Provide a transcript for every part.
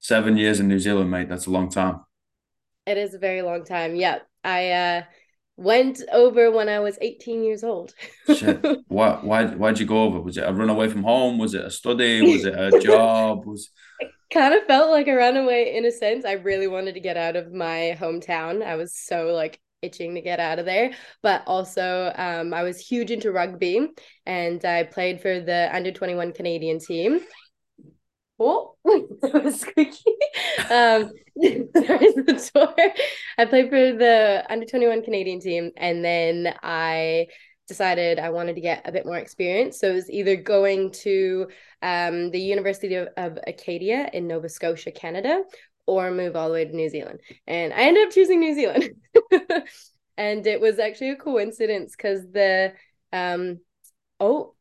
Seven years in New Zealand, mate. That's a long time. It is a very long time. Yeah. I uh went over when I was 18 years old. Shit. Why why why'd you go over? Was it a run away from home? Was it a study? Was it a job? Was it kind of felt like a runaway in a sense. I really wanted to get out of my hometown. I was so like itching to get out of there. But also, um, I was huge into rugby and I played for the under 21 Canadian team. Oh, that was squeaky. Um, there's the door. I played for the under 21 Canadian team and then I decided I wanted to get a bit more experience. So it was either going to um, the University of, of Acadia in Nova Scotia, Canada, or move all the way to New Zealand. And I ended up choosing New Zealand. and it was actually a coincidence because the um oh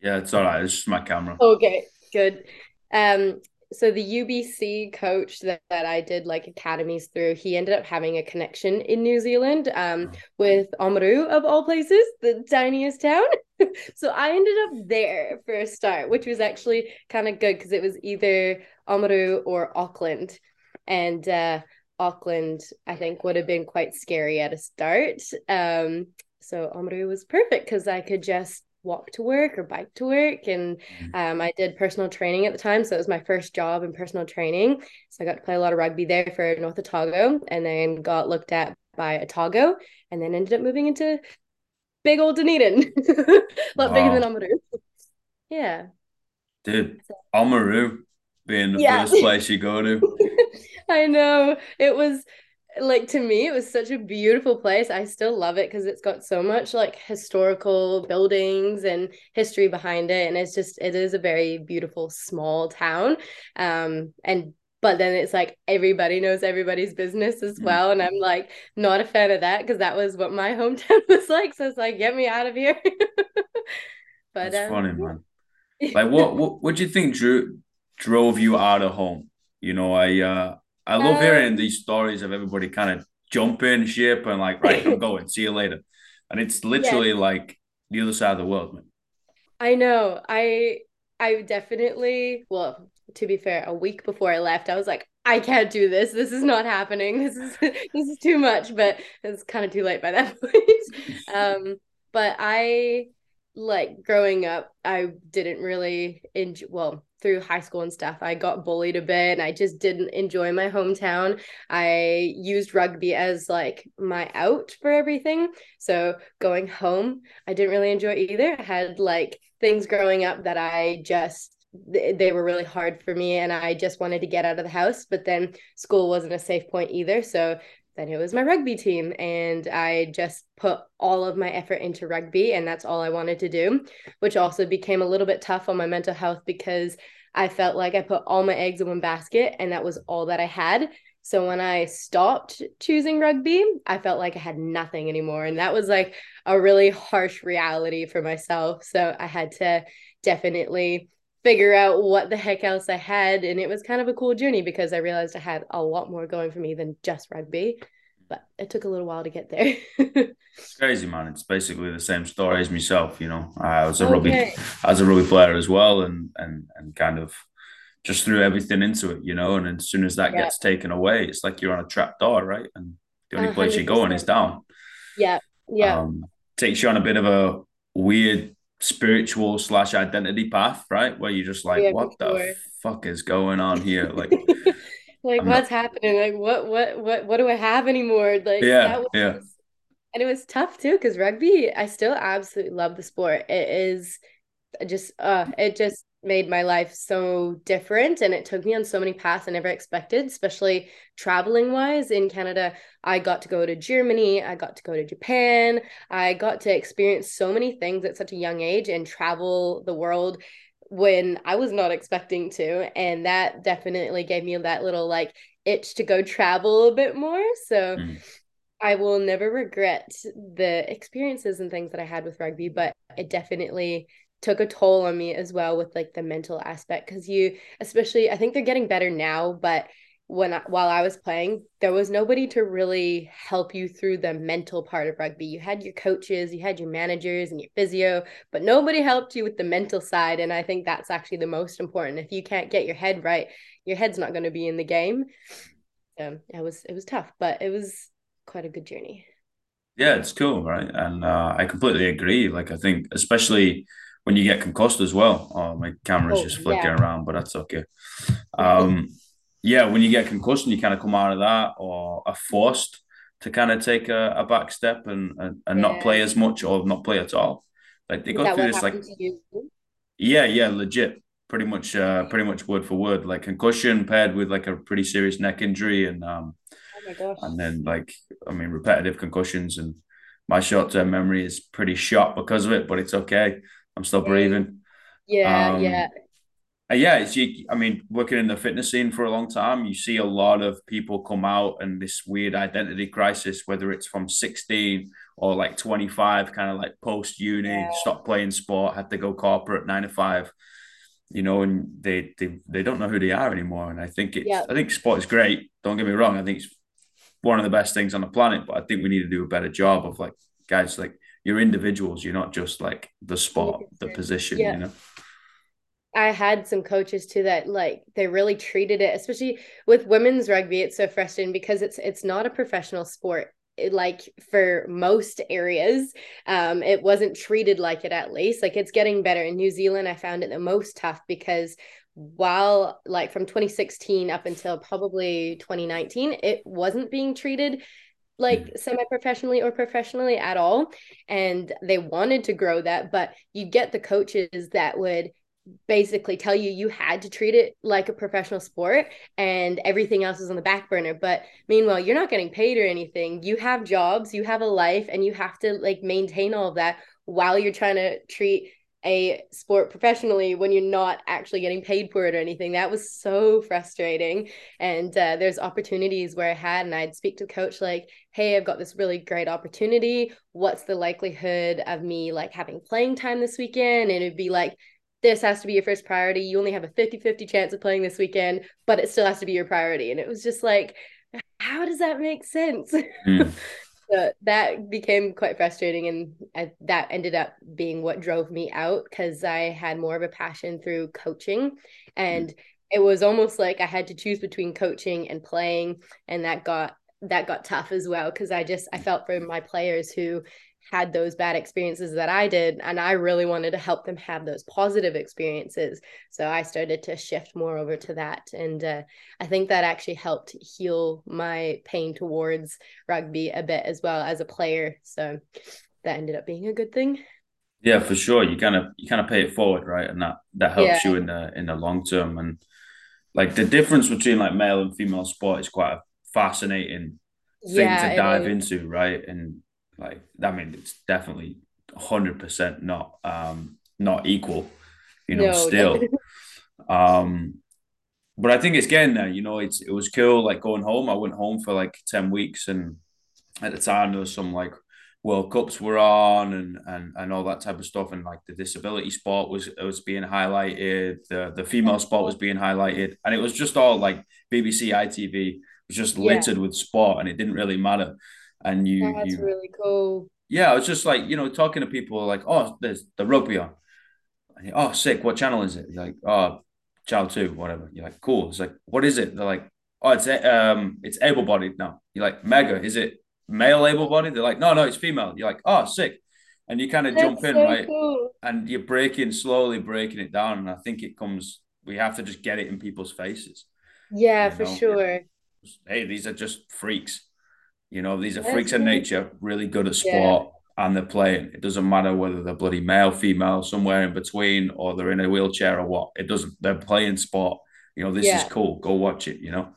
yeah, it's all right. It's just my camera. Okay, good. Um so the UBC coach that, that I did like academies through, he ended up having a connection in New Zealand um, oh. with Oamaru of all places, the tiniest town. so I ended up there for a start, which was actually kind of good because it was either Oamaru or Auckland and uh, Auckland, I think, would have been quite scary at a start. Um, so Oamaru was perfect because I could just walk to work or bike to work. And mm-hmm. um, I did personal training at the time. So it was my first job in personal training. So I got to play a lot of rugby there for North Otago and then got looked at by Otago and then ended up moving into big old Dunedin. a lot wow. bigger than Oamaru. yeah. Dude, Oamaru being the yeah. first place you go to. I know. It was like to me it was such a beautiful place. I still love it because it's got so much like historical buildings and history behind it and it's just it is a very beautiful small town. Um and but then it's like everybody knows everybody's business as mm. well and i'm like not a fan of that because that was what my hometown was like so it's like get me out of here but That's um, funny man like what what what do you think drew drove you out of home you know i uh I love um, hearing these stories of everybody kind of jumping ship and like, right, I'm going. See you later. And it's literally like the other side of the world, man. I know. I I definitely well, to be fair, a week before I left, I was like, I can't do this. This is not happening. This is this is too much, but it's kind of too late by that point. um, but I like growing up, I didn't really enjoy well, through high school and stuff, I got bullied a bit and I just didn't enjoy my hometown. I used rugby as like my out for everything. So going home, I didn't really enjoy either. I had like things growing up that I just they were really hard for me and I just wanted to get out of the house, but then school wasn't a safe point either. So then it was my rugby team and i just put all of my effort into rugby and that's all i wanted to do which also became a little bit tough on my mental health because i felt like i put all my eggs in one basket and that was all that i had. So when i stopped choosing rugby i felt like i had nothing anymore and that was like a really harsh reality for myself. So i had to definitely figure out what the heck else I had. And it was kind of a cool journey because I realized I had a lot more going for me than just rugby. But it took a little while to get there. it's crazy, man. It's basically the same story as myself. You know, I was a okay. rugby, I was a rugby player as well, and and and kind of just threw everything into it. You know, and as soon as that yeah. gets taken away, it's like you're on a trap door, right? And the only 100%. place you're going is down. Yeah, yeah. Um, takes you on a bit of a weird spiritual slash identity path, right? Where you're just like, yeah, what the fuck is going on here? Like, like I'm what's not... happening? Like, what, what, what, what do I have anymore? Like, yeah, was... yeah. And it was tough too because rugby, I still absolutely love the sport. It is just, uh, it just made my life so different and it took me on so many paths I never expected, especially traveling wise in Canada. I got to go to Germany, I got to go to Japan, I got to experience so many things at such a young age and travel the world when I was not expecting to. And that definitely gave me that little like itch to go travel a bit more. So mm. I will never regret the experiences and things that I had with rugby, but it definitely took a toll on me as well with like the mental aspect because you especially i think they're getting better now but when I, while I was playing, there was nobody to really help you through the mental part of rugby. You had your coaches, you had your managers and your physio, but nobody helped you with the mental side. And I think that's actually the most important. If you can't get your head right, your head's not going to be in the game. So it was it was tough, but it was quite a good journey. Yeah, it's cool, right? And uh, I completely agree. Like I think, especially when you get concussed as well. Oh, my camera's oh, just flicking yeah. around, but that's okay. Um, yeah, when you get concussed and you kind of come out of that or are forced to kind of take a, a back step and and, and yeah. not play as much or not play at all. Like they Is go through this like yeah, yeah, legit. Pretty much uh pretty much word for word. Like concussion paired with like a pretty serious neck injury and um oh and then like I mean repetitive concussions and my short term memory is pretty shot because of it, but it's okay. I'm still breathing. Yeah, um, yeah. Uh, yeah, it's you. I mean, working in the fitness scene for a long time, you see a lot of people come out and this weird identity crisis, whether it's from 16 or like 25, kind of like post uni, yeah. stop playing sport, had to go corporate nine to five, you know, and they they, they don't know who they are anymore. And I think it's, yeah. I think sport is great. Don't get me wrong. I think it's one of the best things on the planet, but I think we need to do a better job of like guys like you're individuals. You're not just like the spot, the position, yeah. you know. I had some coaches too that like they really treated it, especially with women's rugby. It's so frustrating because it's it's not a professional sport. Like for most areas, um, it wasn't treated like it at least. Like it's getting better in New Zealand. I found it the most tough because while like from 2016 up until probably 2019, it wasn't being treated like mm. semi-professionally or professionally at all and they wanted to grow that but you get the coaches that would basically tell you you had to treat it like a professional sport and everything else is on the back burner but meanwhile you're not getting paid or anything you have jobs you have a life and you have to like maintain all of that while you're trying to treat a sport professionally when you're not actually getting paid for it or anything that was so frustrating and uh, there's opportunities where i had and i'd speak to the coach like hey i've got this really great opportunity what's the likelihood of me like having playing time this weekend and it'd be like this has to be your first priority. You only have a 50 50 chance of playing this weekend, but it still has to be your priority. And it was just like, how does that make sense? Mm. so that became quite frustrating. And I, that ended up being what drove me out because I had more of a passion through coaching. And mm. it was almost like I had to choose between coaching and playing. And that got that got tough as well because I just I felt for my players who had those bad experiences that I did. And I really wanted to help them have those positive experiences. So I started to shift more over to that. And uh, I think that actually helped heal my pain towards rugby a bit as well as a player. So that ended up being a good thing. Yeah, for sure. You kind of you kind of pay it forward, right? And that that helps yeah. you in the in the long term. And like the difference between like male and female sport is quite a fascinating thing yeah, to dive into, right? And like, I mean, it's definitely hundred percent not um not equal. You know, no, still. um, but I think it's getting there. You know, it's it was cool. Like going home, I went home for like ten weeks, and at the time there was some like World Cups were on and and and all that type of stuff, and like the disability sport was was being highlighted, the the female sport was being highlighted, and it was just all like BBC ITV was just littered yeah. with sport, and it didn't really matter and you that's you, really cool. Yeah it's just like you know talking to people like oh there's the rugby on. Oh sick what channel is it? You're like oh child two whatever. You're like cool. It's like what is it? They're like oh it's um it's able-bodied now. You're like mega is it male able-bodied? They're like no no it's female. You're like oh sick. And you kind of jump in so right? cool. and you're breaking slowly breaking it down and i think it comes we have to just get it in people's faces. Yeah for know? sure. Hey these are just freaks you know, these are freaks of nature, really good at sport, yeah. and they're playing. It doesn't matter whether they're bloody male, female, somewhere in between, or they're in a wheelchair or what. It doesn't. They're playing sport. You know, this yeah. is cool. Go watch it. You know.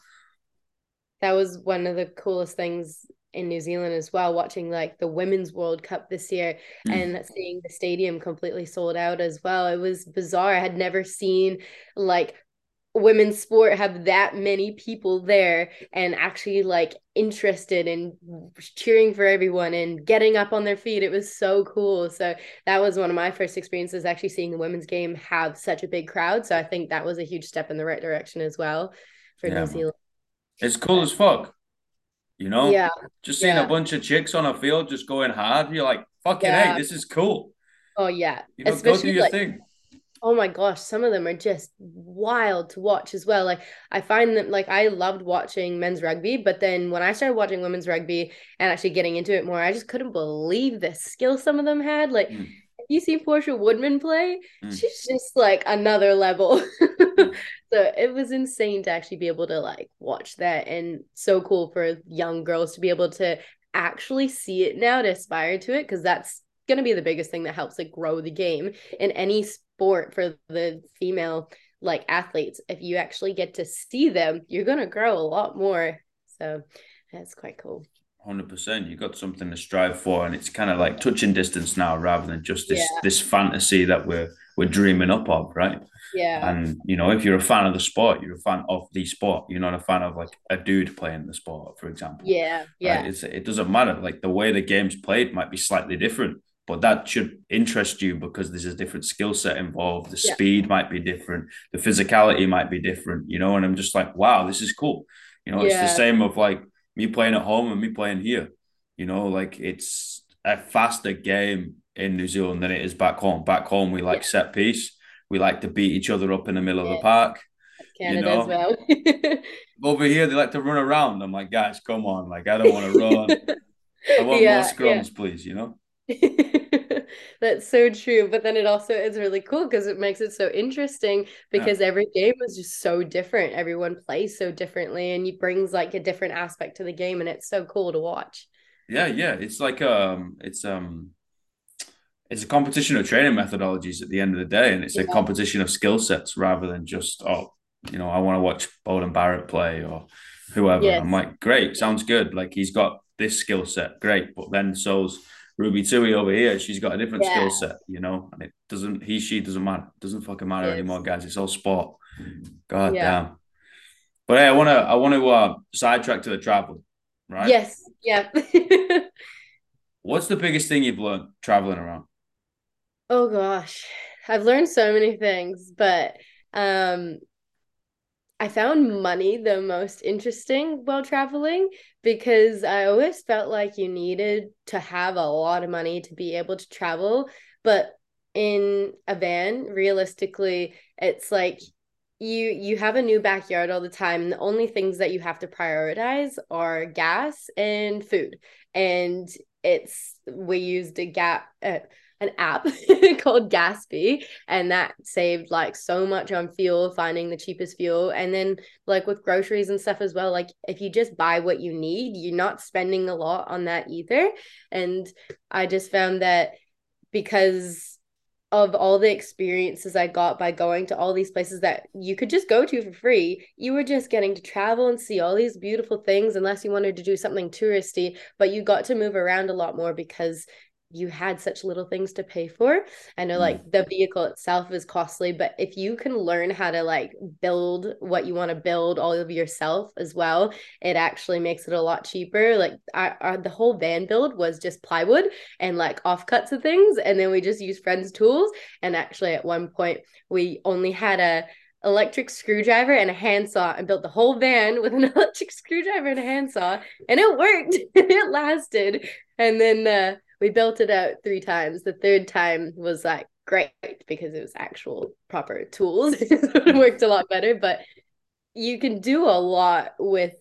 That was one of the coolest things in New Zealand as well, watching like the women's World Cup this year mm. and seeing the stadium completely sold out as well. It was bizarre. I had never seen like women's sport have that many people there and actually like interested in cheering for everyone and getting up on their feet it was so cool so that was one of my first experiences actually seeing the women's game have such a big crowd so i think that was a huge step in the right direction as well for yeah, new zealand It's cool as fuck. You know? Yeah. Just seeing yeah. a bunch of chicks on a field just going hard. You're like, fucking Yeah. hey, this is cool. Oh yeah. You know, go do your like thing. Oh my gosh, some of them are just wild to watch as well. Like I find them like I loved watching men's rugby, but then when I started watching women's rugby and actually getting into it more, I just couldn't believe the skill some of them had. Like Mm. if you see Portia Woodman play, Mm. she's just like another level. Mm. So it was insane to actually be able to like watch that and so cool for young girls to be able to actually see it now to aspire to it because that's going to be the biggest thing that helps like grow the game in any sport for the female like athletes if you actually get to see them you're going to grow a lot more so that's quite cool Hundred percent. You got something to strive for, and it's kind of like touching distance now, rather than just this Yeah. this fantasy that we're we're dreaming up of, right? yeah And you know, if you're a fan of the sport, you're a fan of the sport. You're not a fan of like a dude playing the sport, for example. yeah yeah Right? It's it doesn't matter. Like the way the game's played might be slightly different, but that should interest you because there's a different skill set involved. The Yeah. speed might be different, the physicality might be different, you know. And I'm just like, wow, this is cool. You know, it's the same of like me playing at home and me playing here. You know, like it's a faster game in New Zealand than it is back home. Back home, we like Yeah. set piece. We like to beat each other up in the middle of the park. canada know, as well Over here, they like to run around. I'm like, guys, come on. Like, I don't want to run. I want Yeah, more scrums, please. You know. That's so true. But then it also is really cool because it makes it so interesting because every game is just so different. Everyone plays so differently and it brings like a different aspect to the game and it's so cool to watch. Yeah, yeah. It's like um, it's um, it's a competition of training methodologies at the end of the day, and it's a competition of skill sets rather than just oh, you know, I want to watch Beauden Barrett play or whoever. Yes. I'm like, great, sounds good. Like he's got this skill set, great. But then so's Ruby Tui over here. She's got a different Yeah. skill set, you know, and it doesn't. He, she doesn't matter. It doesn't fucking matter Yes. anymore, guys. It's all sport. God Yeah. damn. But hey, I want to, I want to uh, sidetrack to the travel, right? Yes. Yeah. What's the biggest thing you've learned traveling around? Oh gosh. I've learned so many things, but um I found money the most interesting while traveling because I always felt like you needed to have a lot of money to be able to travel, but in a van, realistically, it's like you you have a new backyard all the time the only things that you have to prioritize are gas and food. And it's we used a gap uh, an app called Gaspy, and that saved like so much on fuel, finding the cheapest fuel. And then, like with groceries and stuff as well, like if you just buy what you need, you're not spending a lot on that either. And I just found that because of all the experiences I got by going to all these places that you could just go to for free. You were just getting to travel and see all these beautiful things, unless you wanted to do something touristy, but you got to move around a lot more because you had such little things to pay for. I know Mm. like the vehicle itself is costly, but if you can learn how to like build what you want to build all of yourself as well, it actually makes it a lot cheaper. Like I, I the whole van build was just plywood and like offcuts of things, and then we just used friends' tools. And actually, at one point, we only had a electric screwdriver and a handsaw and built the whole van with an electric screwdriver and a handsaw and it worked it lasted and then uh, we built it out three times. The third time was like great because it was actual proper tools. It worked a lot better but you can do a lot with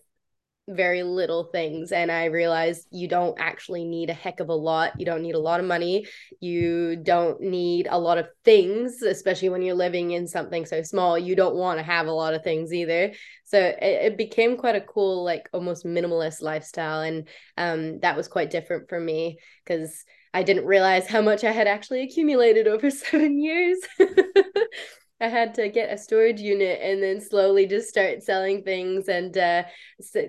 very little things and i realized you don't actually need a heck of a lot. You don't need a lot of money. You don't need a lot of things especially when you're living in something so small. You don't want to have a lot of things either. So it, it became quite a cool like almost minimalist lifestyle and um that was quite different for me because i didn't realize how much i had actually accumulated over seven years I had to get a storage unit and then slowly just start selling things and uh,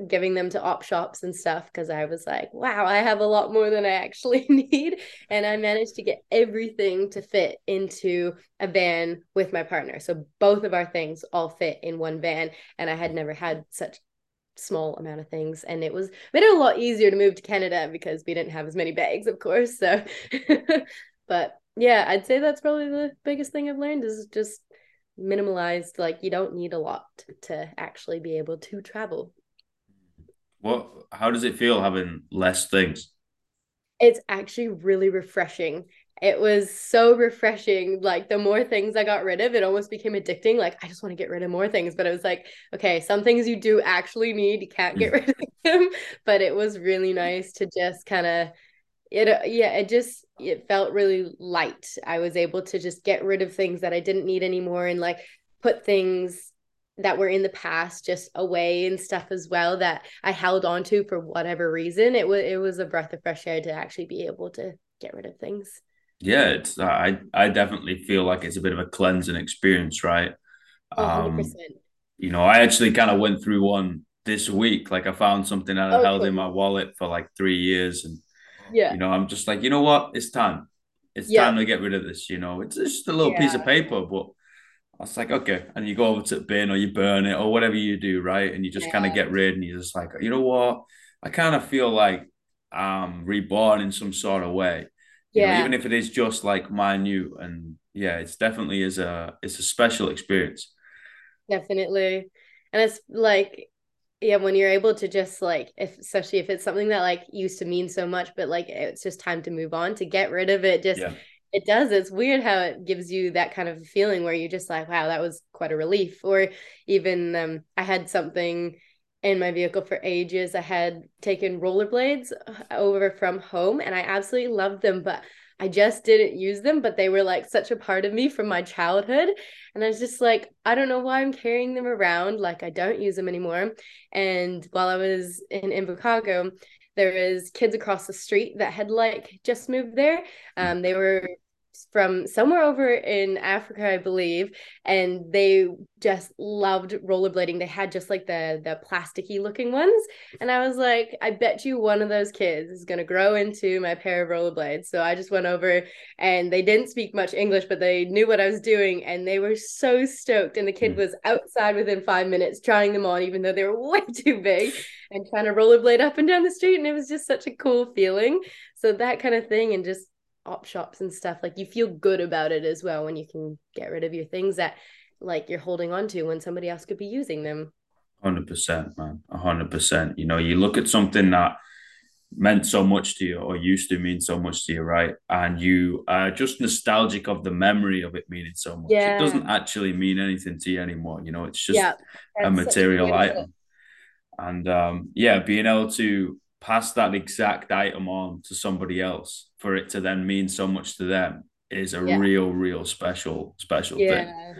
giving them to op shops and stuff because I was like, wow, I have a lot more than I actually need. And I managed to get everything to fit into a van with my partner. So both of our things all fit in one van. And I had never had such small amount of things and it was made it a lot easier to move to Canada because we didn't have as many bags of course so but yeah I'd say that's probably the biggest thing I've learned is just minimalized like you don't need a lot to actually be able to travel What? How does it feel having less things? It's actually really refreshing. It was so refreshing. Like the more things I got rid of, it almost became addicting. Like I just want to get rid of more things. But it was like, okay, some things you do actually need. You can't get mm. rid of them. But it was really nice to just kind of it yeah, it just it felt really light. I was able to just get rid of things that I didn't need anymore and like put things that were in the past just away and stuff as well that I held on to for whatever reason. It was it was a breath of fresh air to actually be able to get rid of things. Yeah, it's I I definitely feel like it's a bit of a cleansing experience, right? Um, you know, I actually kind of went through one this week. Like I found something that I oh, held in my wallet for like three years, and yeah, you know, I'm just like, you know what, it's time. It's yeah. time to get rid of this. You know, it's just a little yeah. piece of paper, but I was like, okay. And you go over to the bin or you burn it or whatever you do, right? And you just yeah. kind of get rid and you're just like, you know what? I kind of feel like I'm reborn in some sort of way. You yeah. Know, even if it is just like minute. And yeah, it's definitely is a it's a special experience. Definitely. And it's like, yeah, when you're able to just like if especially if it's something that like used to mean so much, but like it's just time to move on, to get rid of it, just yeah it does. It's weird how it gives you that kind of feeling where you're just like, wow, that was quite a relief. Or even um, I had something in my vehicle for ages. I had taken rollerblades uh, over from home and I absolutely loved them, but I just didn't use them, but they were like such a part of me from my childhood. And I was just like, I don't know why I'm carrying them around. Like, I don't use them anymore. And while I was in Invercargill, there was kids across the street that had like just moved there. Um, they were from somewhere over in Africa, I believe, and they just loved rollerblading. They had just like the the plasticky looking ones, and I was like, I bet you one of those kids is gonna grow into my pair of rollerblades. So I just went over, and they didn't speak much English, but they knew what I was doing, and they were so stoked. And the kid hmm. was outside within five minutes trying them on, even though they were way too big, and trying to rollerblade up and down the street, and it was just such a cool feeling. So that kind of thing, and just op shops and stuff like you feel good about it as well when you can get rid of your things that like you're holding on to when somebody else could be using them. 100% man. 100% you know you look at something that meant so much to you or used to mean so much to you right? And you are just nostalgic of the memory of it meaning so much. Yeah. it doesn't actually mean anything to you anymore you know it's just yeah, a material item. And um yeah being able to pass that exact item on to somebody else for it to then mean so much to them is a yeah. real, real special, special yeah, thing.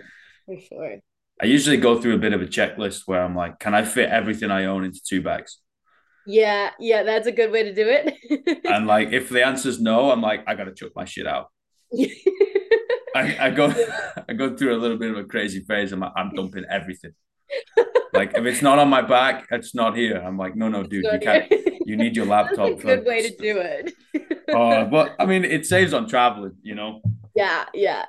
for sure. I usually go through a bit of a checklist where I'm like, can I fit everything I own into two bags? Yeah, yeah, that's a good way to do it. and like, if the answer is no, I'm like, I gotta chuck my shit out. I, I go, I go through a little bit of a crazy phase. I'm like, I'm dumping everything. like, if it's not on my back, it's not here. I'm like, no, no, dude, you can't. You need your laptop. That's a good way to do it. uh, but I mean, it saves on traveling, you know. Yeah, yeah,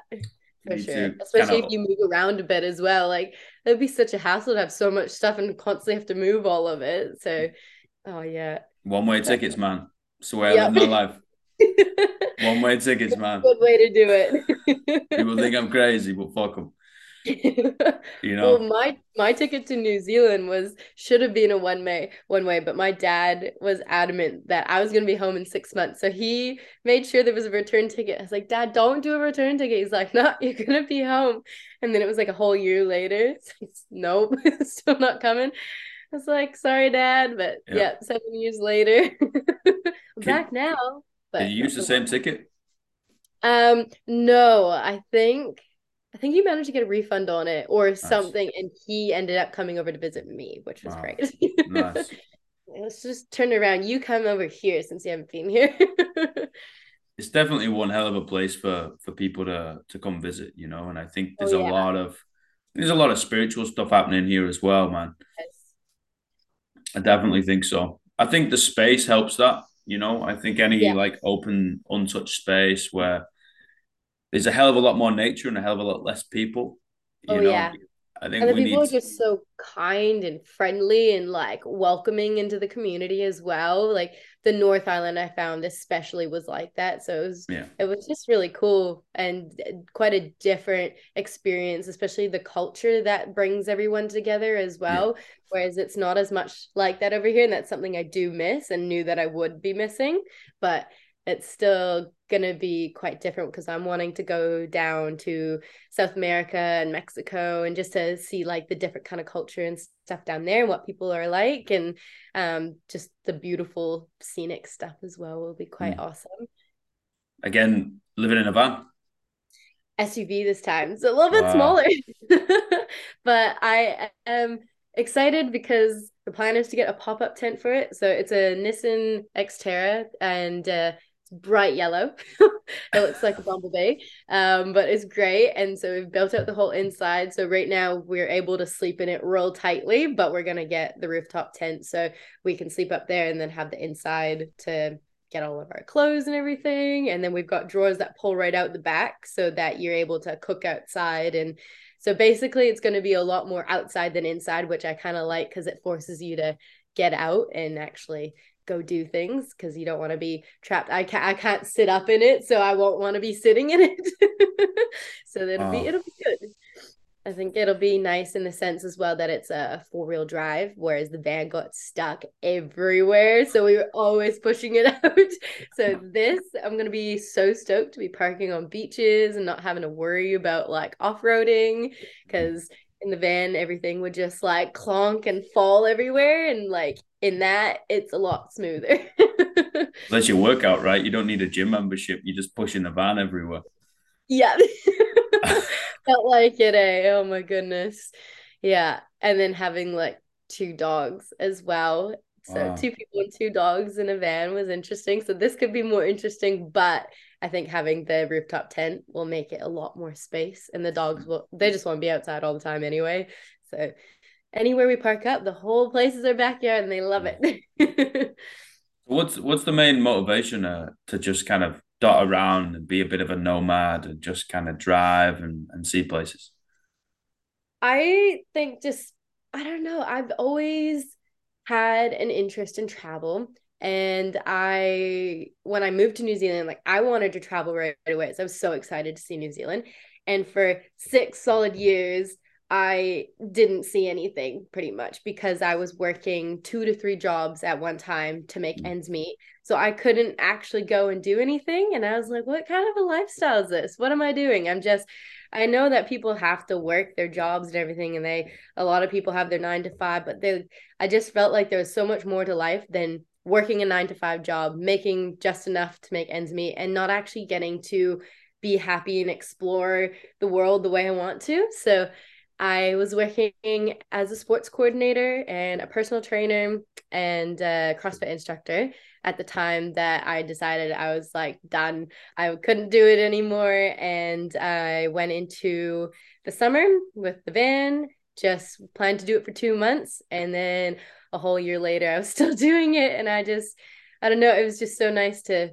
for sure. Especially if you move around a bit as well. Like it'd be such a hassle to have so much stuff and constantly have to move all of it. So, oh yeah. One way tickets, man. Swear yep. my life. One way tickets, man. Good way to do it. People think I'm crazy, but fuck them. you know? Well my my ticket to new zealand was should have been a one way one way but my dad was adamant that i was going to be home in six months. So he made sure there was a return ticket. I was like dad don't do a return ticket. He's like no you're going to be home. And then it was like a whole year later. Nope still not coming. I was like sorry dad but yeah, yeah seven years later. I'm back now but did you use the same ticket? Um no i think I think he managed to get a refund on it or nice. something, and he ended up coming over to visit me, which was wow. great. nice. Let's just turn around. You come over here since you haven't been here. it's definitely one hell of a place for for people to to come visit, you know. And I think oh, there's oh, yeah. a lot of there's a lot of spiritual stuff happening here as well, man. Yes. I definitely think so. I think the space helps that, you know. I think any yeah. like open, untouched space where there's a hell of a lot more nature and a hell of a lot less people. You oh, know, yeah. I think and the people need... are just so kind and friendly and like welcoming into the community as well. Like the North Island, I found especially was like that. So it was yeah. it was just really cool and uh, quite a different experience, especially the culture that brings everyone together as well. Yeah. Whereas it's not as much like that over here, and that's something I do miss and knew that I would be missing. But it's still going to be quite different because I'm wanting to go down to South America and Mexico and just to see like the different kind of culture and stuff down there and what people are like and um, just the beautiful scenic stuff as well will be quite mm. awesome. Again, living in a van. SUV this time. It's a little bit wow. smaller. but I am excited because the plan is to get a pop-up tent for it. So it's a Nissan Xterra and uh, bright yellow. it looks like a bumblebee, um, but it's great. And so we've built out the whole inside. So right now we're able to sleep in it real tightly, but we're gonna get the rooftop tent so we can sleep up there and then have the inside to get all of our clothes and everything. And then we've got drawers that pull right out the back so that you're able to cook outside and so basically it's going to be a lot more outside than inside, which I kind of like because it forces you to get out and actually go do things because you don't want to be trapped. I can't I can't sit up in it, so I won't want to be sitting in it. so it'll wow. be it'll be good. I think it'll be nice in the sense as well that it's a four wheel drive, whereas the van got stuck everywhere. So we were always pushing it out. so this, I'm gonna be so stoked to be parking on beaches and not having to worry about like off roading because in the van everything would just like clonk and fall everywhere and like in that it's a lot smoother. That's your workout right? You don't need a gym membership. You're just pushing the van everywhere. Yeah. Felt like it eh? oh my goodness. Yeah. And then having like two dogs as well. So wow. two people and two dogs in a van was interesting. So this could be more interesting but I think having the rooftop tent will make it a lot more space, and the dogs will they just want to be outside all the time anyway. So anywhere we park up, the whole place is their backyard, and they love it. what's what's the main motivation uh, to just kind of dot around and be a bit of a nomad and just kind of drive and, and see places? I think just I don't know. I've always had an interest in travel and i when i moved to new zealand like i wanted to travel right, right away so i was so excited to see new zealand. And for six solid years i didn't see anything pretty much because i was working two to three jobs at one time to make mm. ends meet. So i couldn't actually go and do anything and i was like what kind of a lifestyle is this? What am i doing? I'm just I know that people have to work their jobs and everything, and they a lot of people have their nine to five, but they I just felt like there was so much more to life than working a nine to five job, making just enough to make ends meet, and not actually getting to be happy and explore the world the way I want to. So I was working as a sports coordinator and a personal trainer and a CrossFit instructor at the time that I decided I was like done. I couldn't do it anymore. And I went into the summer with the van, just planned to do it for two months. And then a whole year later i was still doing it and i just i don't know it was just so nice to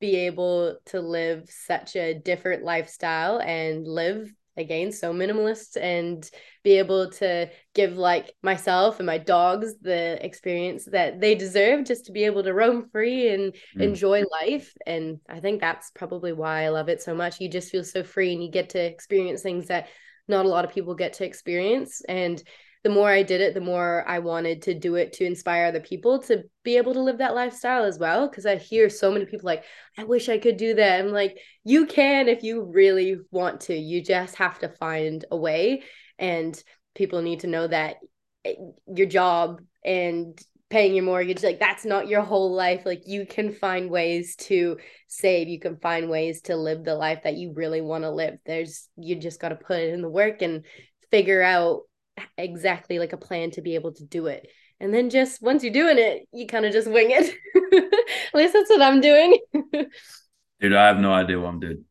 be able to live such a different lifestyle and live again so minimalist and be able to give like myself and my dogs the experience that they deserve just to be able to roam free and mm. enjoy life and i think that's probably why i love it so much you just feel so free and you get to experience things that not a lot of people get to experience and the more I did it, the more I wanted to do it to inspire other people to be able to live that lifestyle as well. Cause I hear so many people like, I wish I could do that. I'm like, you can if you really want to. You just have to find a way. And people need to know that eh, your job and paying your mortgage like that's not your whole life like you can find ways to save you can find ways to live the life that you really want to live there's you just got to put in the work and figure out exactly like a plan to be able to do it. And then just once you're doing it, you kind of just wing it. At least that's what I'm doing. Dude, I have no idea what I'm doing.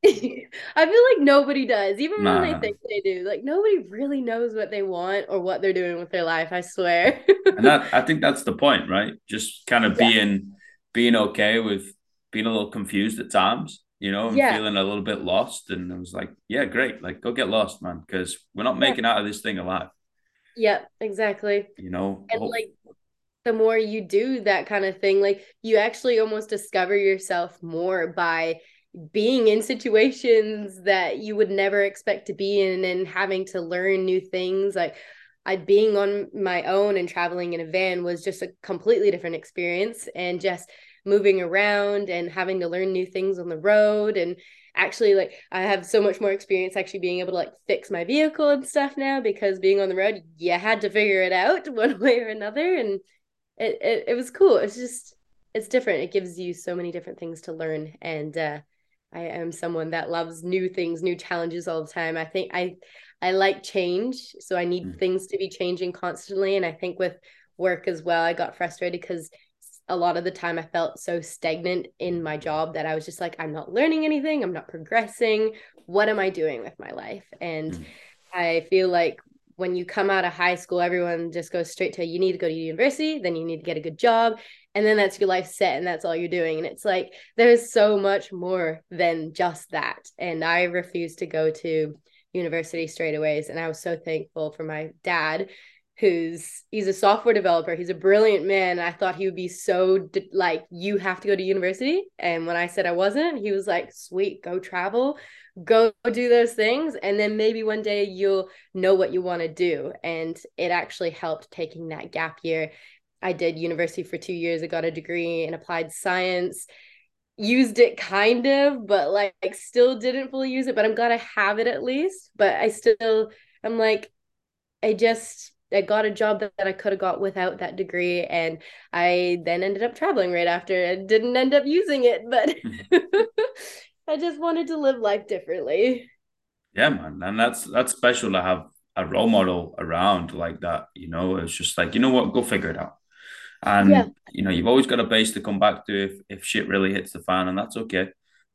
I feel like nobody does, even nah. when they think they do. Like nobody really knows what they want or what they're doing with their life. I swear. and that I think that's the point, right? Just kind of yeah. being being okay with being a little confused at times you know, and yeah. feeling a little bit lost. And I was like, yeah, great. Like, go get lost, man, because we're not making yeah. out of this thing alive. Yeah, exactly. You know, and hope- like the more you do that kind of thing, like you actually almost discover yourself more by being in situations that you would never expect to be in and having to learn new things. Like I being on my own and traveling in a van was just a completely different experience and just moving around and having to learn new things on the road. And actually like I have so much more experience actually being able to like fix my vehicle and stuff now because being on the road you had to figure it out one way or another. And it it, it was cool. It's just it's different. It gives you so many different things to learn and uh I am someone that loves new things, new challenges all the time. I think I I like change, so I need mm. things to be changing constantly and I think with work as well, I got frustrated cuz a lot of the time I felt so stagnant in my job that I was just like I'm not learning anything, I'm not progressing. What am I doing with my life? And mm. I feel like when you come out of high school, everyone just goes straight to you need to go to university, then you need to get a good job, and then that's your life set and that's all you're doing. And it's like there's so much more than just that. And I refused to go to university straightaways. And I was so thankful for my dad who's he's a software developer he's a brilliant man i thought he would be so like you have to go to university and when i said i wasn't he was like sweet go travel go do those things and then maybe one day you'll know what you want to do and it actually helped taking that gap year i did university for 2 years i got a degree in applied science used it kind of but like still didn't fully use it but i'm glad i have it at least but i still i'm like i just I got a job that, that I could have got without that degree. And I then ended up traveling right after. and didn't end up using it, but I just wanted to live life differently. Yeah, man. And that's that's special to have a role model around like that. You know, it's just like, you know what, go figure it out. And yeah. you know, you've always got a base to come back to if, if shit really hits the fan, and that's okay.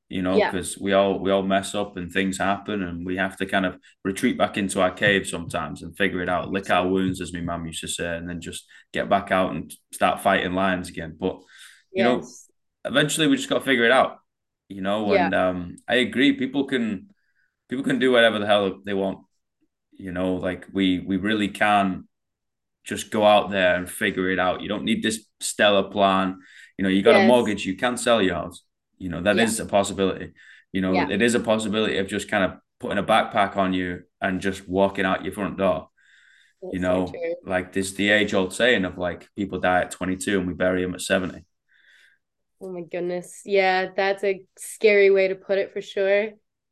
You know, because yeah. we all we all mess up and things happen, and we have to kind of retreat back into our cave sometimes and figure it out, lick our wounds, as my mum used to say, and then just get back out and start fighting lions again. But you yes. know, eventually we just got to figure it out you know and yeah. um i agree people can people can do whatever the hell they want you know like we we really can just go out there and figure it out you don't need this stellar plan you know you got yes. a mortgage you can sell your house you know that yeah. is a possibility you know yeah. it is a possibility of just kind of putting a backpack on you and just walking out your front door That's you know so like this the age old saying of like people die at 22 and we bury them at 70 Oh my goodness. Yeah, that's a scary way to put it for sure.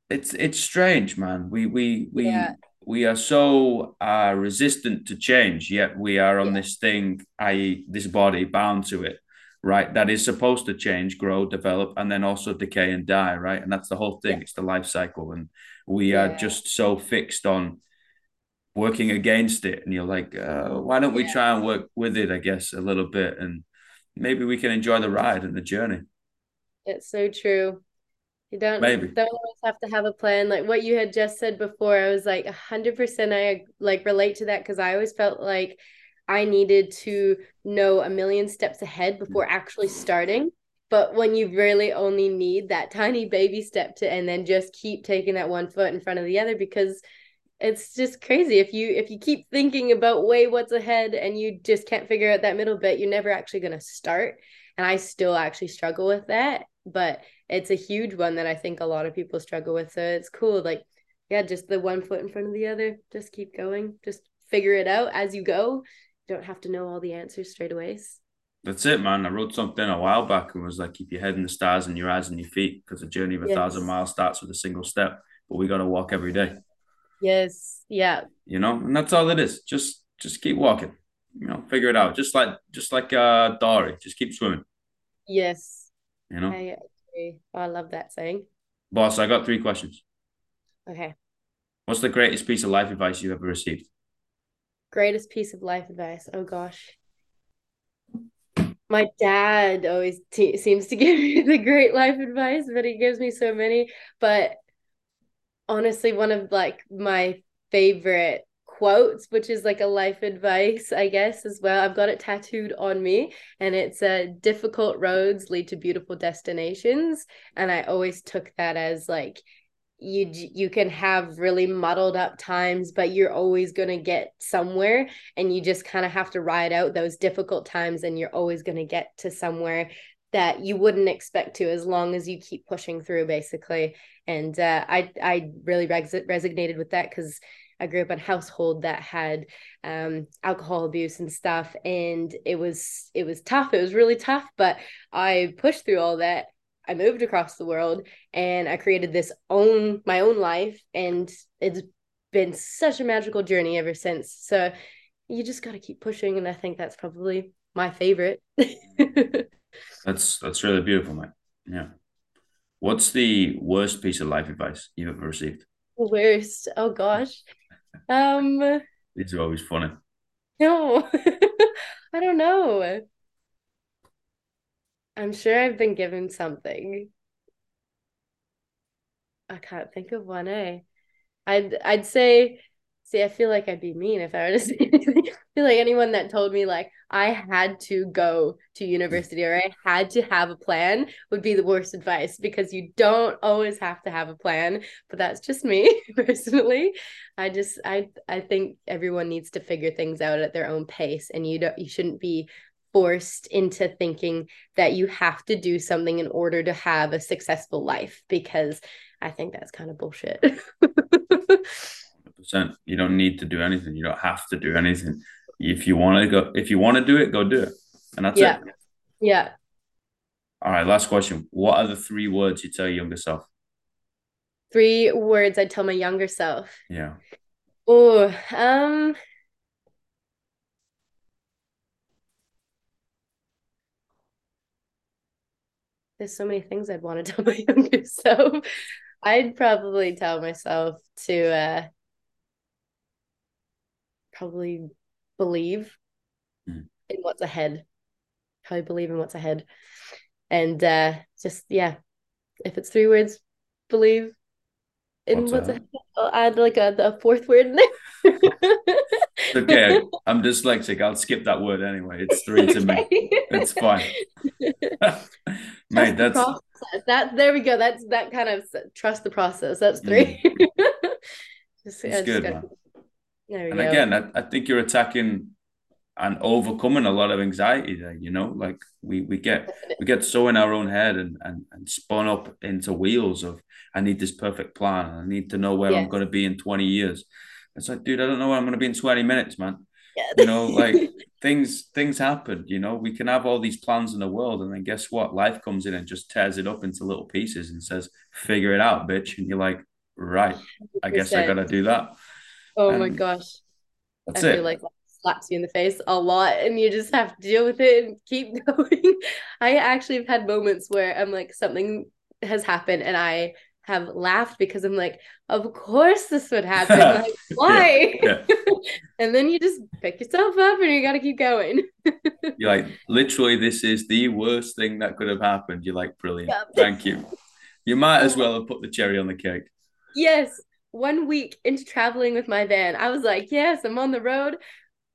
It's it's strange, man. We we we yeah. We are so uh resistant to change, yet we are on yeah. this thing, i.e., this body bound to it, right? That is supposed to change, grow, develop, and then also decay and die, right? And that's the whole thing. Yeah. It's the life cycle. And we are just so fixed on working against it. And you're like, uh, why don't we try and work with it, I guess, a little bit and maybe we can enjoy the ride and the journey. It's so true. You don't maybe don't always have to have a plan. Like what you had just said before, I was like hundred percent. I like relate to that because I always felt like I needed to know a million steps ahead hmm. before actually starting. But when you really only need that tiny baby step to, and then just keep taking that one foot in front of the other because it's just crazy if you if you keep thinking about way what's ahead and you just can't figure out that middle bit you're never actually going to start and i still actually struggle with that but it's a huge one that i think a lot of people struggle with so it's cool like yeah just the one foot in front of the other just keep going just figure it out as you go you don't have to know all the answers straight away that's it man i wrote something a while back and was like keep your head in the stars and your eyes in your feet because the journey of a yes. thousand miles starts with a single step but we got to walk every day Yes. Yeah. You know, and that's all it is. Just just keep walking. You know, figure it out. Just like just like uh Dory. Just keep swimming. Yes. You know? I. Oh, I love that saying. Boss, I got three questions. Okay. What's the greatest piece of life advice you've ever received? Greatest piece of life advice. Oh gosh. My dad always t- seems to give me the great life advice, but he gives me so many. But honestly one of like my favorite quote, which is like a life advice, I guess, as well. I've got it tattooed on me, and it's uh, difficult roads lead to beautiful destinations. And I always took that as like, you you can have really muddled up times but you're always going to get somewhere and you just kind of have to ride out those difficult times and you're always going to get to somewhere that you wouldn't expect to as long as you keep pushing through basically and uh, i i really res- resonated with that because I grew up in a household that had um, alcohol abuse and stuff, and it was it was tough. It was really tough, but I pushed through all that. I moved across the world, and I created this own my own life, and it's been such a magical journey ever since. So you just got to keep pushing, and I think that's probably my favorite. that's that's really beautiful, mate. Yeah. What's the worst piece of life advice you've ever received? Worst. Oh gosh. Um, these are always funny. No, I don't know. I'm sure I've been given something. I can't think of one, eh? I'd I'd say See, I feel like I'd be mean if I were to say anything. I feel like anyone that told me like I had to go to university or I had to have a plan would be the worst advice because you don't always have to have a plan. But that's just me personally. I just I I think everyone needs to figure things out at their own pace, and you don't you shouldn't be forced into thinking that you have to do something in order to have a successful life because I think that's kind of bullshit. percent. You don't need to do anything. You don't have to do anything. If you want to go, if you want to do it, go do it, and that's yeah. it. Yeah. All right. Last question. What are the three words you tell your younger self? Three words I tell my younger self. Yeah. Oh, um. There's so many things I'd want to tell my younger self. I'd probably tell myself to uh probably believe mm. in what's ahead. Probably believe in what's ahead. And uh just yeah, if it's three words, believe in what's, what's ahead. I'll add like a the fourth word in there. okay, I'm dyslexic. I'll skip that word anyway. It's three to me. It's fine. Mate, that's that. There we go. That's that kind of trust the process. That's three. Mm. just, it's good, man and go. again, I, I think you're attacking and overcoming a lot of anxiety there you know? Like we we get we get so in our own head and and, and spun up into wheels of i need this perfect plan i need to know where i'm going to be in 20 years. It's like dude i don't know where i'm going to be in 20 minutes man. Yeah. you know like things things happen you know? We can have all these plans in the world and then guess what? Life comes in and just tears it up into little pieces and says figure it out bitch. And you're like right i guess i gotta do that Oh my gosh. That's I it. feel like slaps you in the face a lot and you just have to deal with it and keep going. I actually have had moments where I'm like something has happened and I have laughed because I'm like, of course this would happen. Like, why? Yeah, yeah. and then you just pick yourself up and you got to keep going. You're like, literally, this is the worst thing that could have happened. You're like, brilliant. Thank you. You might as well have put the cherry on the cake. Yes one week into traveling with my van, I was like, yes, I'm on the road.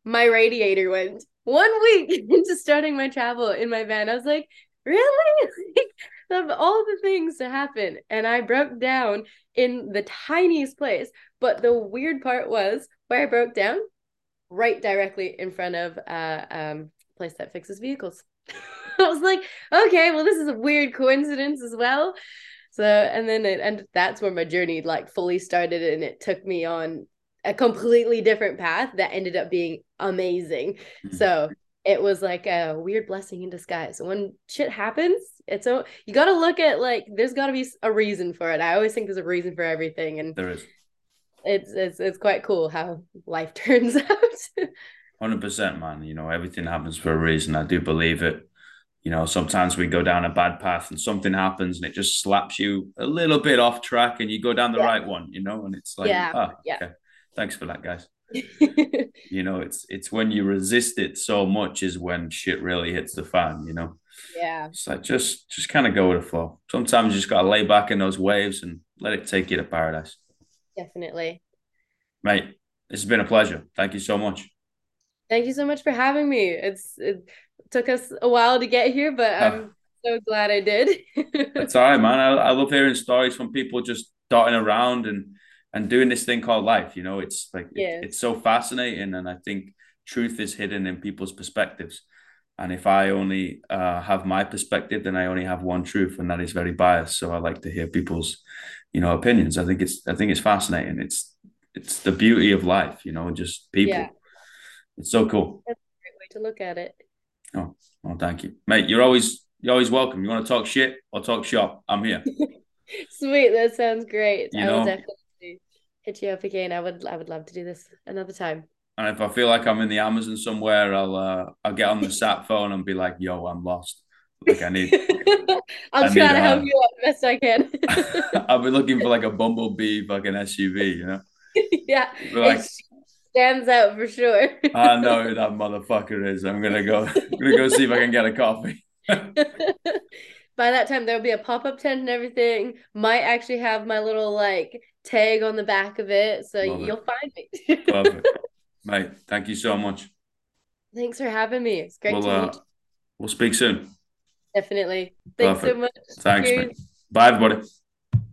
My radiator went one week into starting my travel in my van. I was like, really? of all the things to happen. And I broke down in the tiniest place. But the weird part was where I broke down, right directly in front of uh um place that fixes vehicles. I was like, okay, well, this is a weird coincidence as well. So and then it and that's where my journey like fully started and it took me on a completely different path that ended up being amazing. Mm-hmm. So it was like a weird blessing in disguise. When shit happens, it's so you got to look at like there's got to be a reason for it. I always think there's a reason for everything, and there is. It's it's it's quite cool how life turns out. Hundred percent, man. You know everything happens for a reason. I do believe it you know, sometimes we go down a bad path and something happens and it just slaps you a little bit off track and you go down the yeah. right one, you know, and it's like, yeah, oh, yeah. Okay. Thanks for that, guys. you know, it's it's when you resist it so much is when shit really hits the fan, you know. Yeah. It's like just just kind of go with the flow. Sometimes you just gotta lay back in those waves and let it take you to paradise. Definitely. Mate, This has been a pleasure. Thank you so much. Thank you so much for having me. It's it took us a while to get here, but I'm so glad I did. That's all right, man. I, I love hearing stories from people just dotting around and and doing this thing called life. You know, it's like yeah. it, it's so fascinating, and I think truth is hidden in people's perspectives. And if I only uh, have my perspective, then I only have one truth, and that is very biased. So I like to hear people's, you know, opinions. I think it's I think it's fascinating. It's it's the beauty of life, you know, just people. Yeah. It's so cool. That's a great way to look at it. Oh, thank you, mate. You're always you're always welcome. You want to talk shit or talk shop? I'm here. Sweet, that sounds great. You I know, will definitely hit you up again. I would I would love to do this another time. And if I feel like I'm in the Amazon somewhere, I'll uh, I'll get on the sat phone and be like, "Yo, I'm lost. Like I need." I'll I try need, to help you out the best I can. I'll be looking for like a bumblebee fucking SUV, you know. yeah, like, it stands out for sure. I know who that motherfucker is. I'm gonna go. I'm gonna go see if I can get a coffee. By that time, there'll be a pop up tent and everything. Might actually have my little like tag on the back of it, so Love you'll it. find me. Perfect. Mate, thank you so much. Thanks for having me. It's great we'll, to meet. Uh, we'll speak soon. Definitely. Thanks Perfect. so much. Thanks, Cheers. mate. Bye, everybody.